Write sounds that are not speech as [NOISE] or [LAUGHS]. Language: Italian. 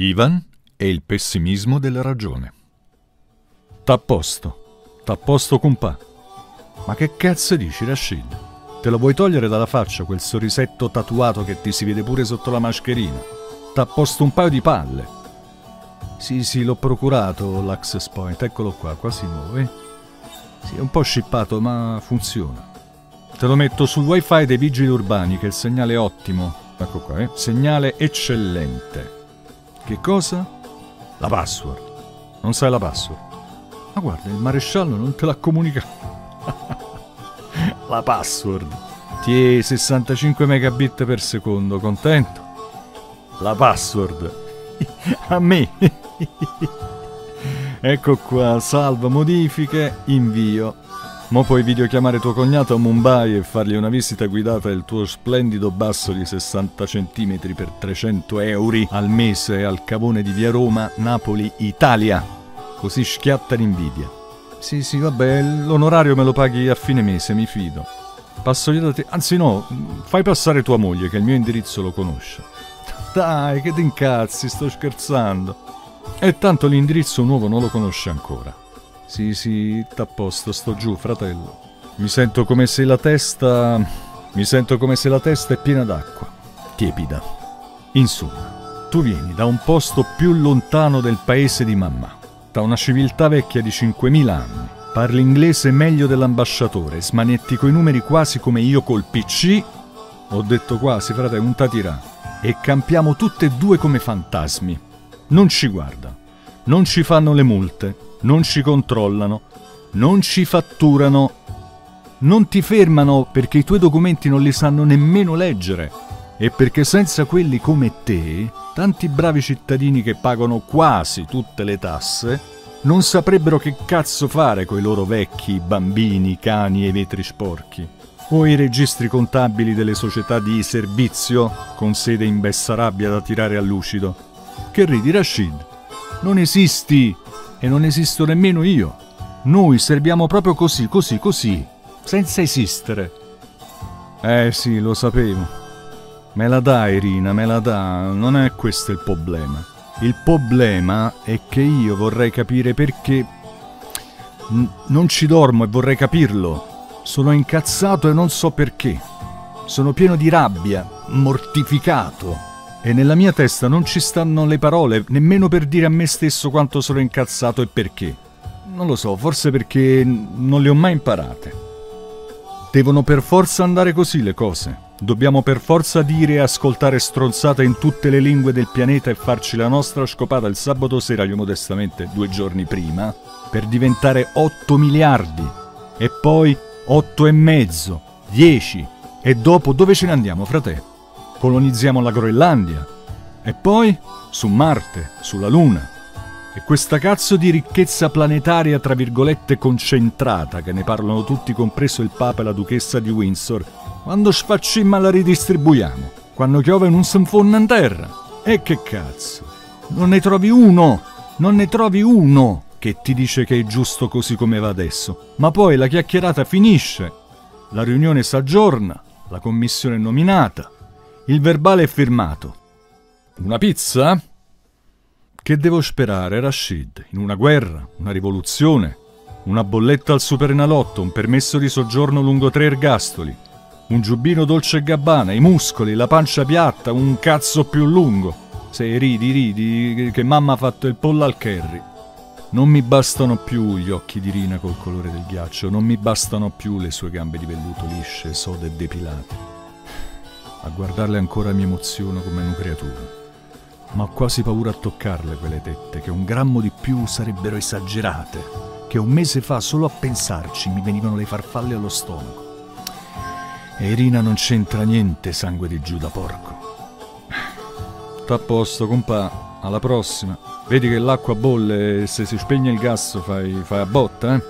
Ivan e il pessimismo della ragione. T'apposto, t'apposto compà. Ma che cazzo dici, Rashid? Te lo vuoi togliere dalla faccia quel sorrisetto tatuato che ti si vede pure sotto la mascherina? T'apposto un paio di palle. Sì, sì, l'ho procurato l'access point, eccolo qua, quasi nuovo, eh? Sì, è un po' scippato, ma funziona. Te lo metto sul wifi dei vigili urbani, che il segnale è ottimo. Ecco qua, eh? Segnale eccellente. Che cosa? La password. Non sai la password? Ma guarda, il maresciallo non te l'ha comunicato. [LAUGHS] la password. Ti 65 megabit per secondo, contento? La password. [LAUGHS] A me. [LAUGHS] ecco qua, salva, modifiche, invio. Mo puoi videochiamare tuo cognato a Mumbai e fargli una visita guidata del tuo splendido basso di 60 cm per 300 euro al mese al cavone di via Roma, Napoli, Italia. Così schiatta l'invidia. Sì, sì, vabbè, l'onorario me lo paghi a fine mese, mi fido. Passo io da te. Anzi, no, fai passare tua moglie, che il mio indirizzo lo conosce. Dai, che ti incazzi, sto scherzando. E tanto l'indirizzo nuovo non lo conosce ancora. Sì, sì, t'à posto, sto giù, fratello. Mi sento come se la testa. Mi sento come se la testa è piena d'acqua. Tiepida. Insomma, tu vieni da un posto più lontano del paese di mamma, da una civiltà vecchia di 5.000 anni. Parli inglese meglio dell'ambasciatore, smanetti coi numeri quasi come io col PC. Ho detto quasi, frate, un tatirà. E campiamo tutte e due come fantasmi. Non ci guarda, non ci fanno le multe, non ci controllano, non ci fatturano, non ti fermano perché i tuoi documenti non li sanno nemmeno leggere e perché senza quelli come te, tanti bravi cittadini che pagano quasi tutte le tasse, non saprebbero che cazzo fare coi loro vecchi, bambini, cani e vetri sporchi. O i registri contabili delle società di servizio con sede in Bessarabia da tirare a lucido. Che ridi, Rashid? Non esisti e non esisto nemmeno io. Noi serviamo proprio così, così, così, senza esistere. Eh sì, lo sapevo. Me la dà Irina, me la dà, non è questo il problema. Il problema è che io vorrei capire perché... N- non ci dormo e vorrei capirlo. Sono incazzato e non so perché. Sono pieno di rabbia, mortificato. E nella mia testa non ci stanno le parole, nemmeno per dire a me stesso quanto sono incazzato e perché. Non lo so, forse perché non le ho mai imparate. Devono per forza andare così le cose. Dobbiamo per forza dire e ascoltare stronzate in tutte le lingue del pianeta e farci la nostra scopata il sabato sera, io modestamente due giorni prima, per diventare 8 miliardi. E poi 8 e mezzo, 10. E dopo dove ce ne andiamo, frate? Colonizziamo la Groenlandia e poi su Marte, sulla Luna. E questa cazzo di ricchezza planetaria, tra virgolette, concentrata, che ne parlano tutti, compreso il Papa e la Duchessa di Windsor, quando sfaccimma la ridistribuiamo, quando piove non si infonda in terra. E che cazzo? Non ne trovi uno, non ne trovi uno che ti dice che è giusto così come va adesso. Ma poi la chiacchierata finisce, la riunione s'aggiorna, la commissione è nominata, il verbale è firmato. Una pizza? Che devo sperare, Rashid? In una guerra? Una rivoluzione? Una bolletta al superenalotto? Un permesso di soggiorno lungo tre ergastoli? Un giubbino dolce e gabbana? I muscoli? La pancia piatta? Un cazzo più lungo? Se ridi, ridi, che mamma ha fatto il pollo al curry. Non mi bastano più gli occhi di Rina col colore del ghiaccio, non mi bastano più le sue gambe di velluto lisce, sode e depilate. A guardarle ancora mi emoziono come una creatura. Ma ho quasi paura a toccarle quelle tette, che un grammo di più sarebbero esagerate, che un mese fa solo a pensarci mi venivano le farfalle allo stomaco. E Irina non c'entra niente sangue di Giuda porco. Sta a posto, compà, alla prossima. Vedi che l'acqua bolle e se si spegne il gas fai, fai a botta, eh?